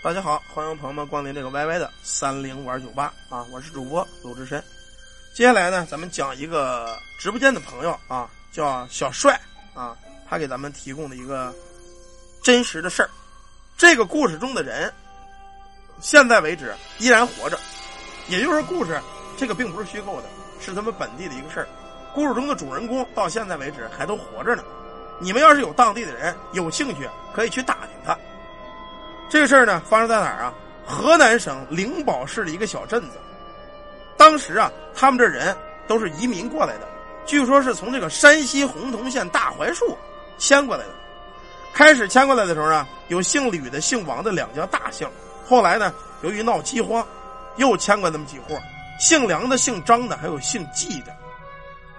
大家好，欢迎朋友们光临这个 YY 的三零玩酒吧啊！我是主播鲁智深。接下来呢，咱们讲一个直播间的朋友啊，叫小帅啊，他给咱们提供的一个真实的事儿。这个故事中的人，现在为止依然活着，也就是说，故事这个并不是虚构的，是他们本地的一个事儿。故事中的主人公到现在为止还都活着呢。你们要是有当地的人有兴趣，可以去打听他。这个事儿呢，发生在哪儿啊？河南省灵宝市的一个小镇子。当时啊，他们这人都是移民过来的，据说是从这个山西洪洞县大槐树迁过来的。开始迁过来的时候呢，有姓吕的、姓王的两家大姓。后来呢，由于闹饥荒，又迁过那么几户，姓梁的、姓张的，还有姓季的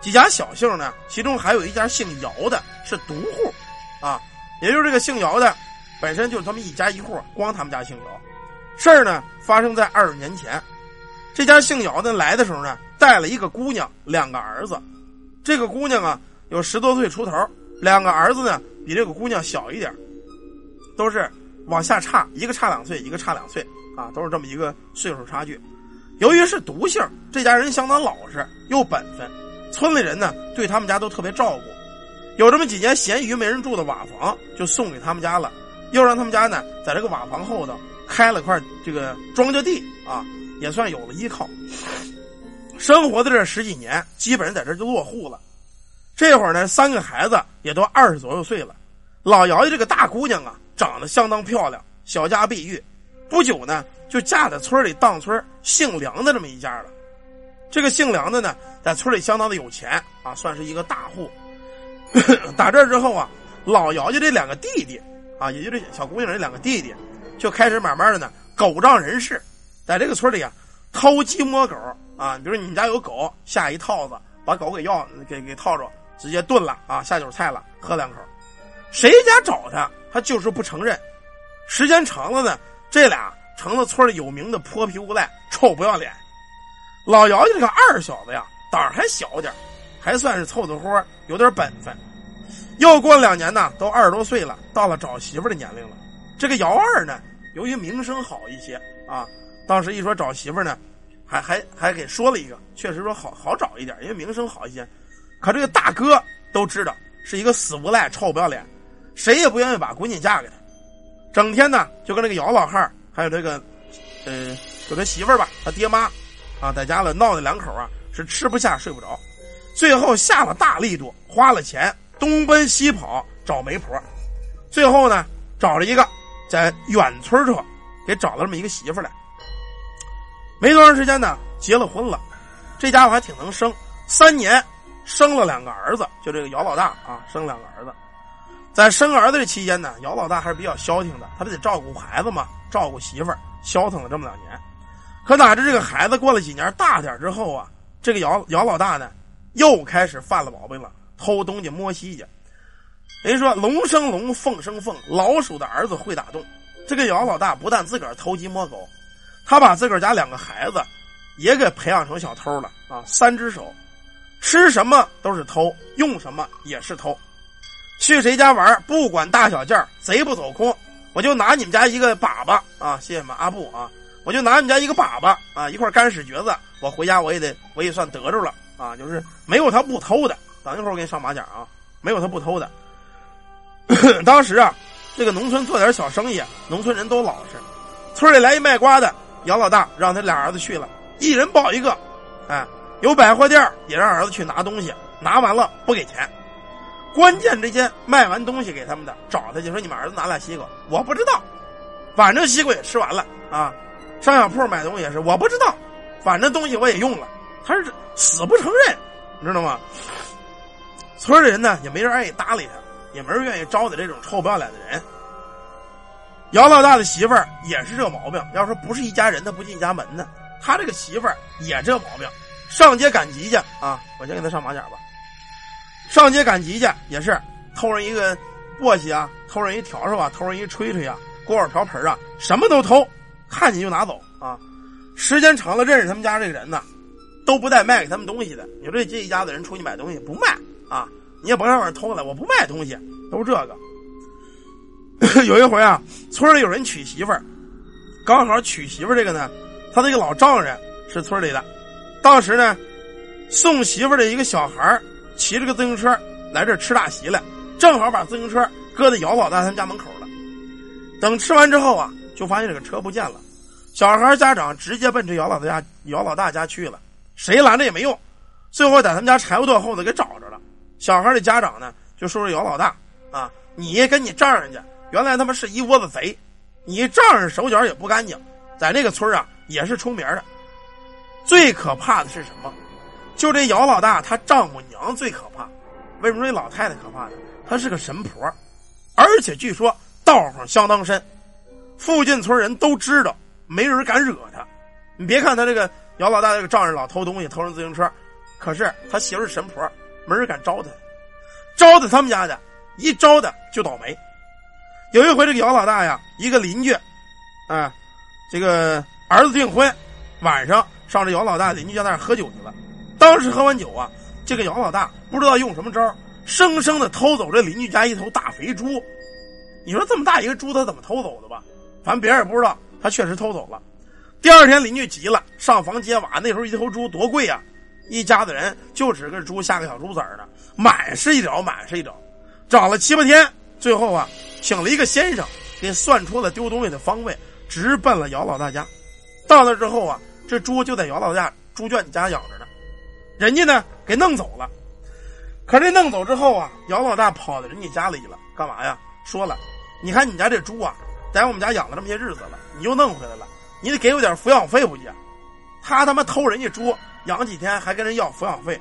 几家小姓呢。其中还有一家姓姚的，是独户，啊，也就是这个姓姚的。本身就是他们一家一户，光他们家姓姚。事儿呢发生在二十年前，这家姓姚的来的时候呢，带了一个姑娘，两个儿子。这个姑娘啊有十多岁出头，两个儿子呢比这个姑娘小一点，都是往下差，一个差两岁，一个差两岁啊，都是这么一个岁数差距。由于是独姓，这家人相当老实又本分，村里人呢对他们家都特别照顾。有这么几间闲鱼没人住的瓦房，就送给他们家了。又让他们家呢，在这个瓦房后头开了块这个庄稼地啊，也算有了依靠。生活的这十几年，基本上在这就落户了。这会儿呢，三个孩子也都二十左右岁了。老姚家这个大姑娘啊，长得相当漂亮，小家碧玉。不久呢，就嫁在村里当村姓梁的这么一家了。这个姓梁的呢，在村里相当的有钱啊，算是一个大户。打这之后啊，老姚家这两个弟弟。啊，也就这小姑娘这两个弟弟，就开始慢慢的呢，狗仗人势，在这个村里啊，偷鸡摸狗啊。比如你们家有狗，下一套子，把狗给要给给套着，直接炖了啊，下酒菜了，喝两口。谁家找他，他就是不承认。时间长了呢，这俩成了村里有名的泼皮无赖，臭不要脸。老姚家这个二小子呀，胆儿还小点还算是凑凑活，有点本分。又过了两年呢，都二十多岁了，到了找媳妇的年龄了。这个姚二呢，由于名声好一些啊，当时一说找媳妇呢，还还还给说了一个，确实说好好找一点，因为名声好一些。可这个大哥都知道是一个死无赖，臭不要脸，谁也不愿意把闺女嫁给他，整天呢就跟这个姚老汉还有这个，呃，就他媳妇吧，他爹妈啊，在家里闹的两口啊，是吃不下睡不着，最后下了大力度，花了钱。东奔西跑找媒婆，最后呢找了一个在远村儿给找了这么一个媳妇来。没多长时间呢，结了婚了。这家伙还挺能生，三年生了两个儿子。就这个姚老大啊，生两个儿子。在生儿子这期间呢，姚老大还是比较消停的，他不得照顾孩子嘛，照顾媳妇儿，消停了这么两年。可哪知这个孩子过了几年大点之后啊，这个姚姚老大呢，又开始犯了毛病了。偷东西摸西家，人说龙生龙，凤生凤，老鼠的儿子会打洞。这个姚老大不但自个儿偷鸡摸狗，他把自个儿家两个孩子也给培养成小偷了啊！三只手，吃什么都是偷，用什么也是偷。去谁家玩，不管大小件贼不走空。我就拿你们家一个粑粑啊，谢谢们阿布啊，我就拿你们家一个粑粑啊，一块干屎橛子，我回家我也得我也算得着了啊，就是没有他不偷的。等一会儿我给你上马甲啊！没有他不偷的。当时啊，这个农村做点小生意，农村人都老实。村里来一卖瓜的，姚老大让他俩儿子去了，一人抱一个。哎，有百货店也让儿子去拿东西，拿完了不给钱。关键这些卖完东西给他们的，找他去说：“你们儿子拿俩西瓜，我不知道，反正西瓜也吃完了啊。”上小铺买东西也是，我不知道，反正东西我也用了。他是死不承认，你知道吗？村里人呢也没人愿意搭理他，也没人愿意招待这种臭不要脸的人。姚老大的媳妇儿也是这毛病，要说不是一家人，他不进家门呢。他这个媳妇儿也这毛病，上街赶集去啊！我先给他上马甲吧。上街赶集去也是偷人一个簸箕啊，偷人一笤帚啊，偷人一吹吹啊，锅碗瓢盆啊，什么都偷，看见就拿走啊。时间长了，认识他们家这个人呢，都不带卖给他们东西的。你说这这一家子人出去买东西不卖。啊，你也甭让人偷了，我不卖东西，都这个。有一回啊，村里有人娶媳妇儿，刚好娶媳妇这个呢，他这个老丈人是村里的，当时呢，送媳妇的一个小孩骑着个自行车来这吃大席了，正好把自行车搁在姚老大他们家门口了。等吃完之后啊，就发现这个车不见了，小孩家长直接奔这姚老大家姚老大家去了，谁拦着也没用，最后在他们家柴火垛后头给找着。小孩的家长呢，就说说姚老大啊，你跟你丈人家原来他妈是一窝子贼。你丈人手脚也不干净，在那个村啊也是出名的。最可怕的是什么？就这姚老大他丈母娘最可怕。为什么这老太太可怕呢？她是个神婆，而且据说道行相当深，附近村人都知道，没人敢惹她。你别看他这个姚老大这个丈人老偷东西，偷人自行车，可是他媳妇是神婆，没人敢招他。招他他们家的，一招的就倒霉。有一回，这个姚老大呀，一个邻居，啊，这个儿子订婚，晚上上这姚老大邻居家那儿喝酒去了。当时喝完酒啊，这个姚老大不知道用什么招，生生的偷走这邻居家一头大肥猪。你说这么大一个猪，他怎么偷走的吧？反正别人也不知道，他确实偷走了。第二天，邻居急了，上房揭瓦。那时候一头猪多贵呀，一家子人就指个猪下个小猪崽儿的，满是一找，满是一找，找了七八天，最后啊。请了一个先生，给算出了丢东西的方位，直奔了姚老大家。到那之后啊，这猪就在姚老大猪圈家养着呢。人家呢给弄走了。可这弄走之后啊，姚老大跑到人家家里了，干嘛呀？说了，你看你家这猪啊，在我们家养了这么些日子了，你又弄回来了，你得给我点抚养费不去？他他妈偷人家猪养几天，还跟人要抚养费，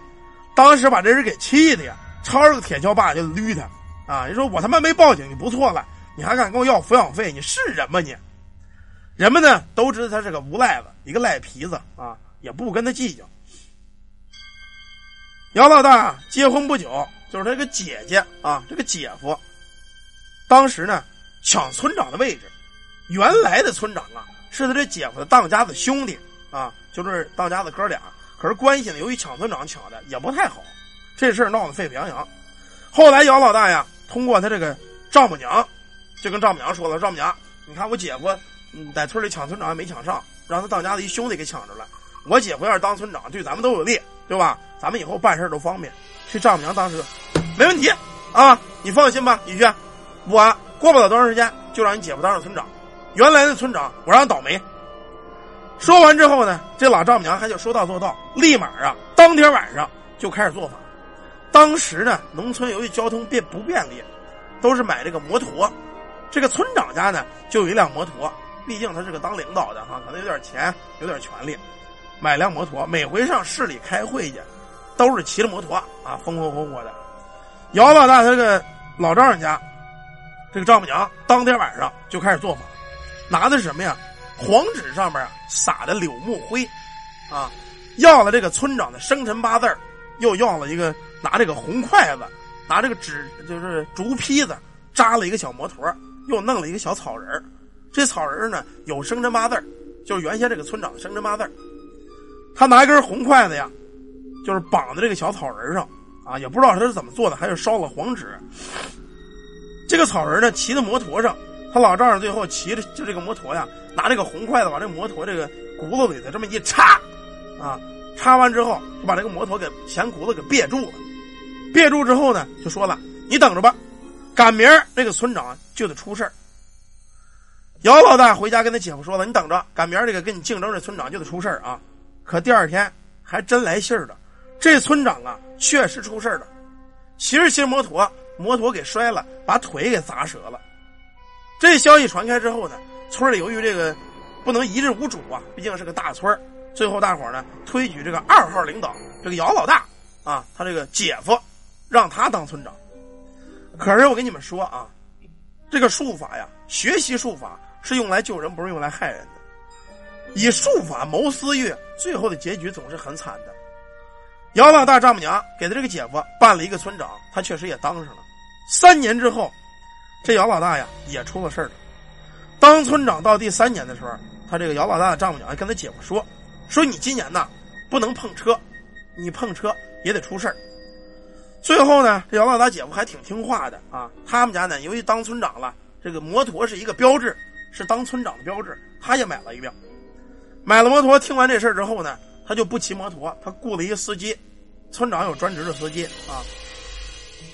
当时把这人给气的呀，抄着个铁锹把就捋他。啊！你说我他妈没报警就不错了，你还敢跟我要抚养费？你是人吗你？人们呢都知道他是个无赖子，一个赖皮子啊，也不跟他计较。姚老大结婚不久，就是他这个姐姐啊，这个姐夫，当时呢抢村长的位置。原来的村长啊是他这姐夫的当家的兄弟啊，就是当家的哥俩。可是关系呢，由于抢村长抢的也不太好，这事闹得沸沸扬扬。后来姚老大呀。通过他这个丈母娘，就跟丈母娘说了：“丈母娘，你看我姐夫在村里抢村长没抢上，让他当家的一兄弟给抢着了。我姐夫要是当村长，对咱们都有利，对吧？咱们以后办事都方便。”这丈母娘当时没问题啊，你放心吧，宇轩，我过不了多长时间就让你姐夫当上村长。原来的村长我让他倒霉。说完之后呢，这老丈母娘还就说到做到，立马啊，当天晚上就开始做法。当时呢，农村由于交通便不便利，都是买这个摩托。这个村长家呢，就有一辆摩托，毕竟他是个当领导的哈，可能有点钱，有点权利，买辆摩托。每回上市里开会去，都是骑着摩托啊，风风火火的。姚老大他这个老丈人家，这个丈母娘当天晚上就开始做法，拿的是什么呀？黄纸上面撒的柳木灰，啊，要了这个村长的生辰八字又要了一个。拿这个红筷子，拿这个纸就是竹坯子扎了一个小摩托，又弄了一个小草人这草人呢有生辰八字就是原先这个村长的生辰八字他拿一根红筷子呀，就是绑在这个小草人上啊，也不知道他是怎么做的，还是烧了黄纸。这个草人呢骑在摩托上，他老丈人最后骑着就这个摩托呀，拿这个红筷子把这摩托这个轱辘里头这么一插，啊，插完之后就把这个摩托给前轱辘给别住了。别住之后呢，就说了：“你等着吧，赶明儿这个村长就得出事儿。”姚老大回家跟他姐夫说了：“你等着，赶明儿这个跟你竞争这村长就得出事儿啊！”可第二天还真来信儿了，这村长啊确实出事儿了，骑着骑摩托，摩托给摔了，把腿给砸折了。这消息传开之后呢，村里由于这个不能一日无主啊，毕竟是个大村最后大伙呢推举这个二号领导，这个姚老大啊，他这个姐夫。让他当村长，可是我跟你们说啊，这个术法呀，学习术法是用来救人，不是用来害人的。以术法谋私欲，最后的结局总是很惨的。姚老大丈母娘给他这个姐夫办了一个村长，他确实也当上了。三年之后，这姚老大呀也出了事了。当村长到第三年的时候，他这个姚老大的丈母娘还跟他姐夫说：“说你今年呐不能碰车，你碰车也得出事儿。”最后呢，这姚老大姐夫还挺听话的啊。他们家呢，由于当村长了，这个摩托是一个标志，是当村长的标志。他他也买了一辆。买了摩托，听完这事儿之后呢，他就不骑摩托，他雇了一个司机，村长有专职的司机啊，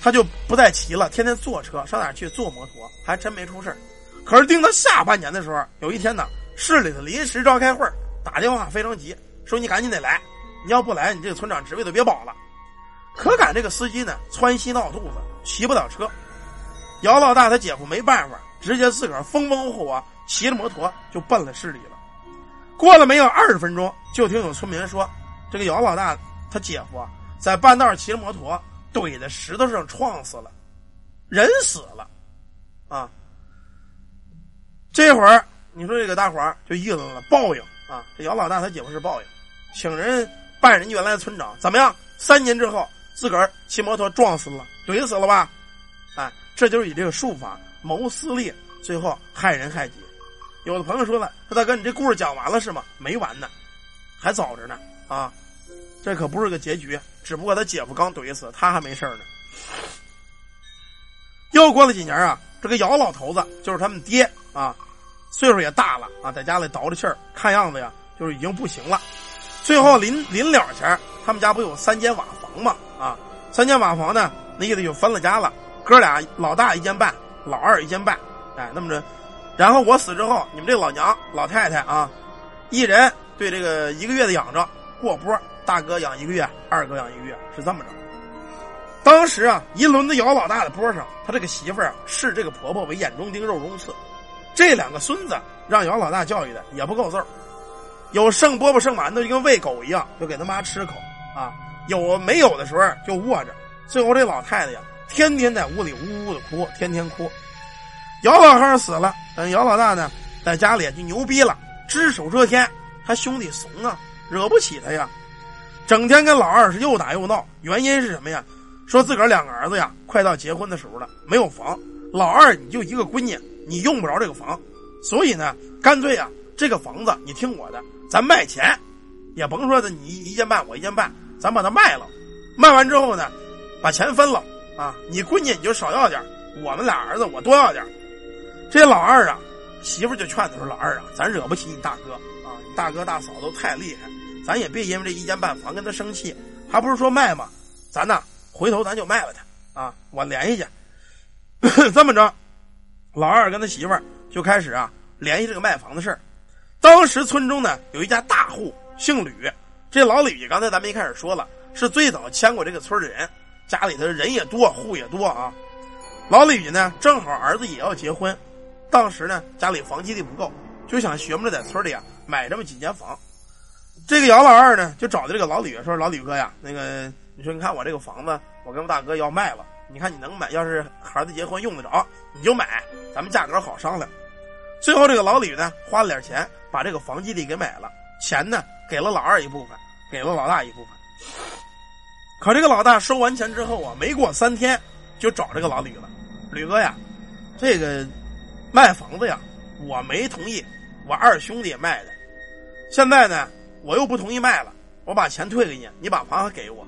他就不再骑了，天天坐车上哪去？坐摩托，还真没出事可是定到下半年的时候，有一天呢，市里头临时召开会打电话非常急，说你赶紧得来，你要不来，你这个村长职位都别保了。可赶这个司机呢，窜稀闹肚子，骑不了车。姚老大他姐夫没办法，直接自个儿风风火火骑着摩托就奔了市里了。过了没有二十分钟，就听有村民说，这个姚老大他姐夫，在半道骑着摩托怼在石头上撞死了，人死了，啊！这会儿你说这个大伙儿就议论了，报应啊！这姚老大他姐夫是报应，请人办人原来的村长怎么样？三年之后自个儿骑摩托撞死了，怼死了吧？哎，这就是以这个术法谋私利，最后害人害己。有的朋友说了：“说大哥，你这故事讲完了是吗？没完呢，还早着呢啊！这可不是个结局，只不过他姐夫刚怼死，他还没事呢。”又过了几年啊，这个姚老头子就是他们爹啊，岁数也大了啊，在家里倒着气儿，看样子呀，就是已经不行了。最后临临了前，他们家不有三间瓦房吗？啊，三间瓦房呢，那意思就分了家了，哥俩老大一间半，老二一间半，哎，那么着。然后我死之后，你们这老娘老太太啊，一人对这个一个月的养着过波，大哥养一个月，二哥养一个月，是这么着。当时啊，一轮子姚老大的波上，他这个媳妇儿啊视这个婆婆为眼中钉、肉中刺，这两个孙子让姚老大教育的也不够揍有剩饽饽剩馒头就跟喂狗一样，就给他妈吃口啊；有没有的时候就握着。最后这老太太呀，天天在屋里呜呜的哭，天天哭。姚老汉死了，等姚老大呢，在家里就牛逼了，只手遮天。他兄弟怂啊，惹不起他呀，整天跟老二是又打又闹。原因是什么呀？说自个儿两个儿子呀，快到结婚的时候了，没有房。老二你就一个闺女，你用不着这个房，所以呢，干脆啊，这个房子你听我的，咱卖钱，也甭说的你一间半我一间半，咱把它卖了。卖完之后呢，把钱分了啊，你闺女你就少要点，我们俩儿子我多要点。这老二啊，媳妇就劝他说：“老二啊，咱惹不起你大哥啊，你大哥大嫂都太厉害，咱也别因为这一间半房跟他生气。还不是说卖吗？咱呐，回头咱就卖了他啊，我联系去。这么着，老二跟他媳妇就开始啊联系这个卖房的事儿。当时村中呢有一家大户姓吕，这老吕刚才咱们一开始说了，是最早迁过这个村的人，家里头人也多，户也多啊。老吕呢，正好儿子也要结婚。”当时呢，家里房基地不够，就想寻摸着在村里啊买这么几间房。这个姚老二呢，就找的这个老李说：“老李哥呀，那个你说你看我这个房子，我跟我大哥要卖了，你看你能买？要是孩子结婚用得着，你就买，咱们价格好商量。”最后这个老李呢，花了点钱把这个房基地给买了，钱呢给了老二一部分，给了老大一部分。可这个老大收完钱之后啊，没过三天就找这个老李了：“吕哥呀，这个。”卖房子呀，我没同意，我二兄弟卖的。现在呢，我又不同意卖了，我把钱退给你，你把房子给我。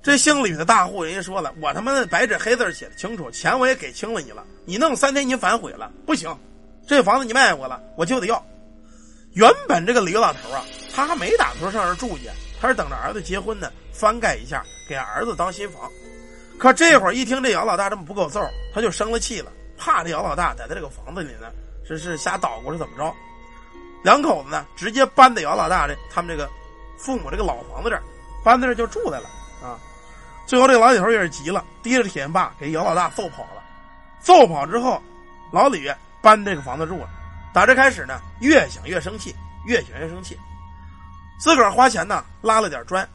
这姓吕的大户人家说了，我他妈的白纸黑字写的清楚，钱我也给清了你了，你弄三天你反悔了，不行，这房子你卖我了，我就得要。原本这个吕老头啊，他还没打算上这住去，他是等着儿子结婚呢，翻盖一下给儿子当新房。可这会儿一听这姚老大这么不够揍，他就生了气了。怕这姚老大在他这个房子里呢，是是瞎捣鼓是怎么着？两口子呢，直接搬到姚老大这他们这个父母这个老房子这儿，搬在这就住来了啊。最后这老李头也是急了，提着铁锨给姚老大揍跑了。揍跑之后，老李搬这个房子住了。打这开始呢，越想越生气，越想越生气，自个儿花钱呢拉了点砖，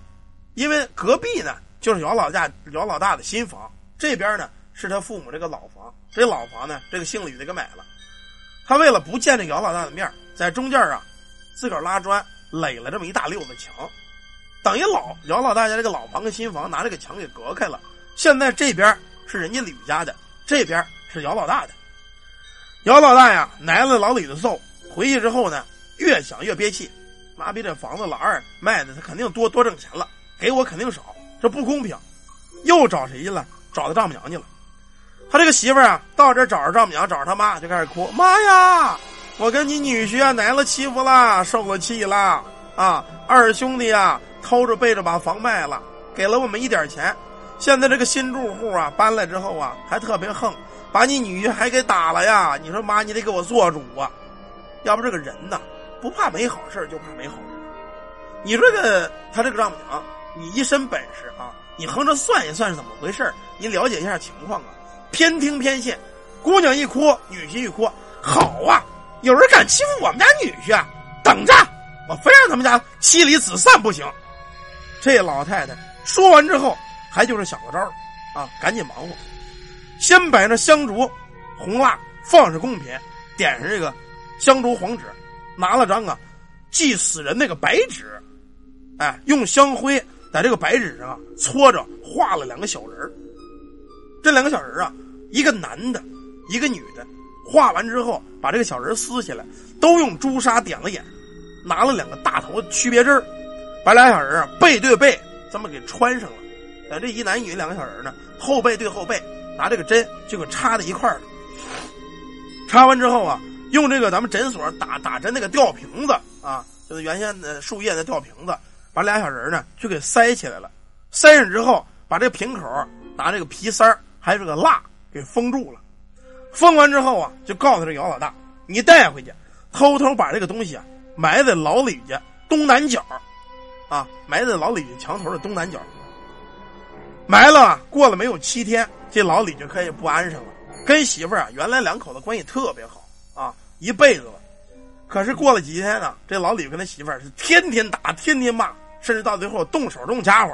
因为隔壁呢就是姚老家姚老大的新房，这边呢是他父母这个老房。这老房呢，这个姓吕的给买了。他为了不见这姚老大的面，在中间啊，自个儿拉砖垒了这么一大溜子墙，等于老姚老大家这个老房跟新房拿这个墙给隔开了。现在这边是人家李家的，这边是姚老大的。姚老大呀，挨了老李的揍，回去之后呢，越想越憋气，妈逼这房子老二卖的，他肯定多多挣钱了，给我肯定少，这不公平。又找谁去了？找他丈母娘去了。他这个媳妇儿啊，到这找着丈母娘，找着他妈，就开始哭：“妈呀，我跟你女婿啊挨了欺负啦，受了气啦啊！二兄弟啊偷着背着把房卖了，给了我们一点钱。现在这个新住户啊搬来之后啊还特别横，把你女婿还给打了呀！你说妈，你得给我做主啊！要不这个人呐，不怕没好事就怕没好人。你说这个他这个丈母娘，你一身本事啊，你横着算一算是怎么回事你了解一下情况啊，偏听偏信。姑娘一哭，女婿一哭，好啊！有人敢欺负我们家女婿，啊？等着，我非让他们家妻离子散不行。这老太太说完之后。还就是想个招啊，赶紧忙活，先摆那香烛、红蜡，放上贡品，点上这个香烛黄纸，拿了张啊祭死人那个白纸，哎，用香灰在这个白纸上啊搓着画了两个小人这两个小人啊，一个男的，一个女的。画完之后，把这个小人撕下来，都用朱砂点了眼，拿了两个大头的区别针把俩小人啊背对背这么给穿上了。在这一男一女两个小人呢，后背对后背，拿这个针就给插在一块儿了。插完之后啊，用这个咱们诊所打打针那个吊瓶子啊，就是原先的树叶的吊瓶子，把俩小人呢就给塞起来了。塞上之后，把这个瓶口拿这个皮塞还有这个蜡给封住了。封完之后啊，就告诉这姚老大，你带回去，偷偷把这个东西啊埋在老李家东南角，啊，埋在老李家墙头的东南角。埋了，过了没有七天，这老李就可以不安生了。跟媳妇儿啊，原来两口子关系特别好啊，一辈子了。可是过了几天呢，这老李跟他媳妇儿是天天打，天天骂，甚至到最后动手动家伙。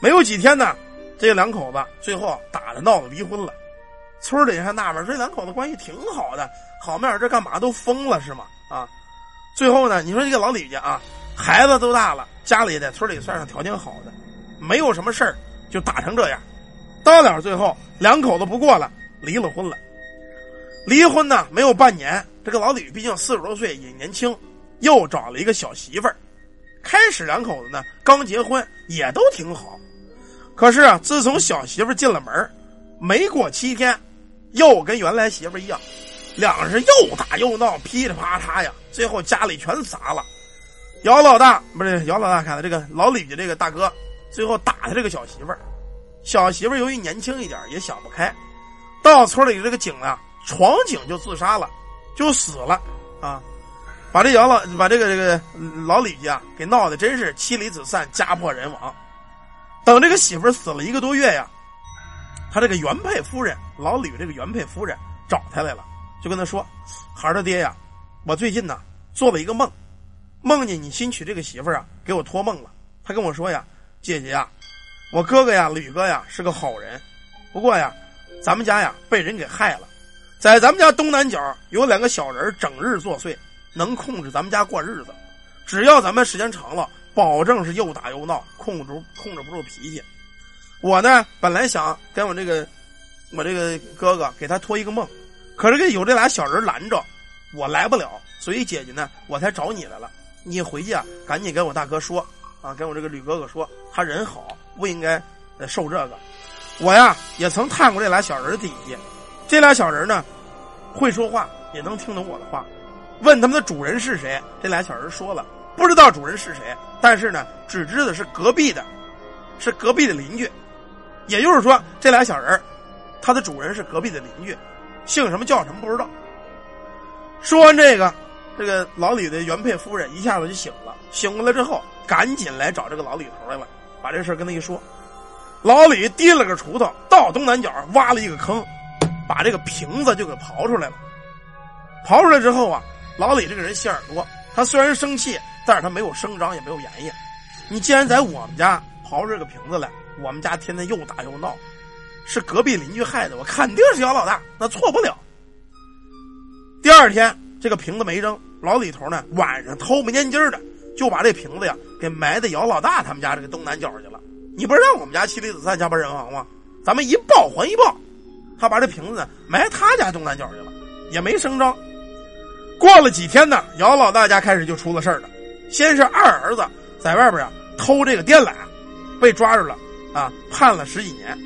没有几天呢，这两口子最后打着闹着离婚了。村里还纳闷，这两口子关系挺好的，好面这干嘛都疯了是吗？啊，最后呢，你说这个老李家啊，孩子都大了，家里在村里算上条件好的，没有什么事儿。就打成这样，到了最后两口子不过了，离了婚了。离婚呢没有半年，这个老李毕竟四十多岁也年轻，又找了一个小媳妇儿。开始两口子呢刚结婚也都挺好，可是啊，自从小媳妇进了门没过七天，又跟原来媳妇一样，两人是又打又闹，噼里啪嚓呀，最后家里全砸了。姚老大不是姚老大，看的这个老李家这个大哥。最后打他这个小媳妇儿，小媳妇儿由于年轻一点也想不开，到村里这个井啊，闯井就自杀了，就死了啊！把这姚老把这个这个老李家给闹得真是妻离子散，家破人亡。等这个媳妇儿死了一个多月呀，他这个原配夫人老吕这个原配夫人找他来了，就跟他说：“孩儿他爹呀，我最近呢做了一个梦，梦见你新娶这个媳妇儿啊，给我托梦了。他跟我说呀。”姐姐呀，我哥哥呀，吕哥呀是个好人，不过呀，咱们家呀被人给害了，在咱们家东南角有两个小人整日作祟，能控制咱们家过日子。只要咱们时间长了，保证是又打又闹，控制控制不住脾气。我呢本来想跟我这个我这个哥哥给他托一个梦，可是这有这俩小人拦着，我来不了，所以姐姐呢我才找你来了。你回去啊，赶紧跟我大哥说。啊，跟我这个吕哥哥说，他人好，不应该受这个。我呀，也曾探过这俩小人底下，这俩小人呢，会说话，也能听懂我的话。问他们的主人是谁，这俩小人说了，不知道主人是谁，但是呢，只知道是隔壁的，是隔壁的邻居。也就是说，这俩小人，他的主人是隔壁的邻居，姓什么叫什么不知道。说完这个，这个老李的原配夫人一下子就醒了，醒过来之后。赶紧来找这个老李头来了，把这事跟他一说。老李提了个锄头，到东南角挖了一个坑，把这个瓶子就给刨出来了。刨出来之后啊，老李这个人心眼多，他虽然生气，但是他没有声张，也没有言语。你既然在我们家刨出这个瓶子来，我们家天天又打又闹，是隔壁邻居害的，我肯定是姚老大，那错不了。第二天，这个瓶子没扔，老李头呢晚上偷不蔫劲的。就把这瓶子呀给埋在姚老大他们家这个东南角去了。你不是让我们家妻离子散、家破人亡吗？咱们一报还一报。他把这瓶子埋他家东南角去了，也没声张。过了几天呢，姚老大家开始就出了事儿了。先是二儿子在外边啊偷这个电缆，被抓住了啊，判了十几年。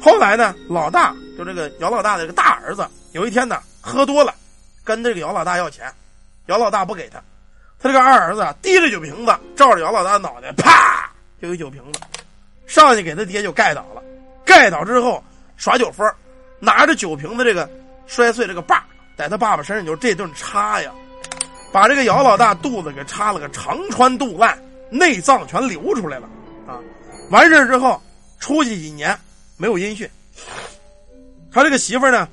后来呢，老大就这个姚老大的这个大儿子，有一天呢喝多了，跟这个姚老大要钱，姚老大不给他，他这个二儿子提着酒瓶子照着姚老大的脑袋，啪就一酒瓶子，上去给他爹就盖倒了。盖倒之后耍酒疯，拿着酒瓶子这个摔碎这个把，在他爸爸身上就这顿插呀，把这个姚老大肚子给插了个肠穿肚烂，内脏全流出来了啊！完事之后出去几年没有音讯，他这个媳妇呢，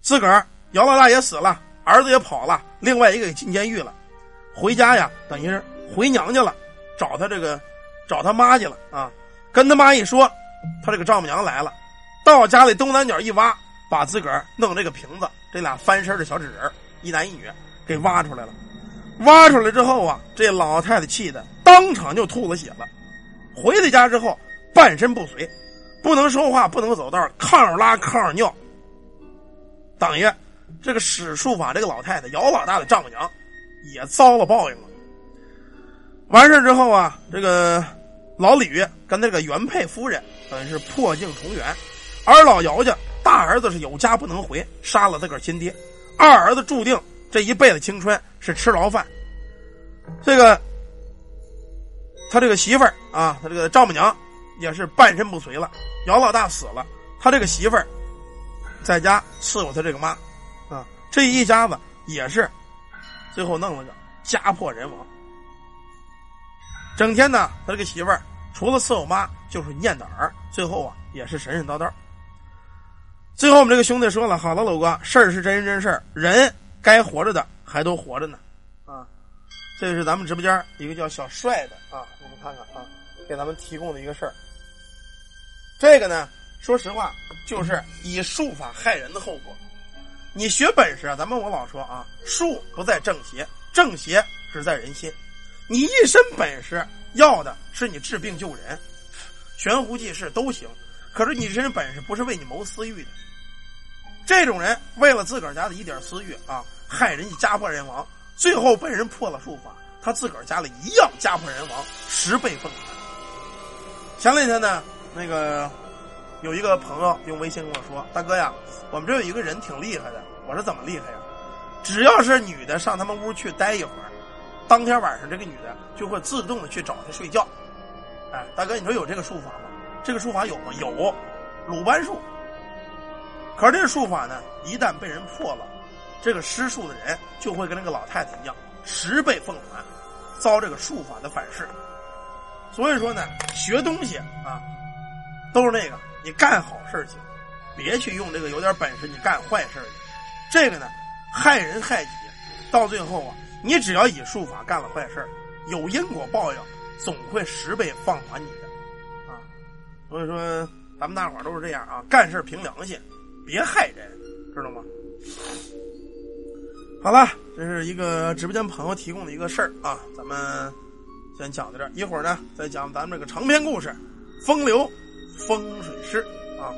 自个儿姚老大也死了，儿子也跑了，另外一个也进监狱了，回家呀，等于是回娘家了，找他这个找他妈去了啊，跟他妈一说。他这个丈母娘来了，到家里东南角一挖，把自个儿弄这个瓶子，这俩翻身的小纸人，一男一女，给挖出来了。挖出来之后啊，这老太太气的当场就吐了血了。回到家之后，半身不遂，不能说话，不能走道，炕上拉炕上尿。等于这个使术法这个老太太姚老大的丈母娘也遭了报应了。完事之后啊，这个老李跟那个原配夫人。等于是破镜重圆，而老姚家大儿子是有家不能回，杀了自个儿亲爹；二儿子注定这一辈子青春是吃牢饭。这个他这个媳妇儿啊，他这个丈母娘也是半身不遂了。姚老大死了，他这个媳妇儿在家伺候他这个妈啊，这一家子也是最后弄了个家破人亡。整天呢，他这个媳妇儿。除了伺候妈，就是念叨儿，最后啊也是神神叨叨。最后我们这个兄弟说了：“好了，老哥，事儿是真人真事儿，人该活着的还都活着呢。”啊，这是咱们直播间一个叫小帅的啊，看看啊，给咱们提供的一个事儿。这个呢，说实话，就是以术法害人的后果。你学本事啊，咱们我老说啊，术不在正邪，正邪只在人心。你一身本事。要的是你治病救人，悬壶济世都行。可是你这身本事不是为你谋私欲的。这种人为了自个儿家的一点私欲啊，害人家家破人亡，最后被人破了术法，他自个儿家里一样家破人亡，十倍奉还。前两天呢，那个有一个朋友用微信跟我说：“大哥呀，我们这有一个人挺厉害的。”我说：“怎么厉害呀？只要是女的上他们屋去待一会儿。”当天晚上，这个女的就会自动的去找他睡觉。哎，大哥，你说有这个术法吗？这个术法有吗？有，鲁班术。可是这个术法呢，一旦被人破了，这个施术的人就会跟那个老太太一样，十倍奉还，遭这个术法的反噬。所以说呢，学东西啊，都是那个你干好事去，别去用这个有点本事你干坏事去。这个呢，害人害己，到最后啊。你只要以术法干了坏事有因果报应，总会十倍放还你的，啊！所以说，咱们大伙都是这样啊，干事凭良心，别害人，知道吗？好了，这是一个直播间朋友提供的一个事儿啊，咱们先讲到这儿，一会儿呢再讲咱们这个长篇故事《风流风水师》啊。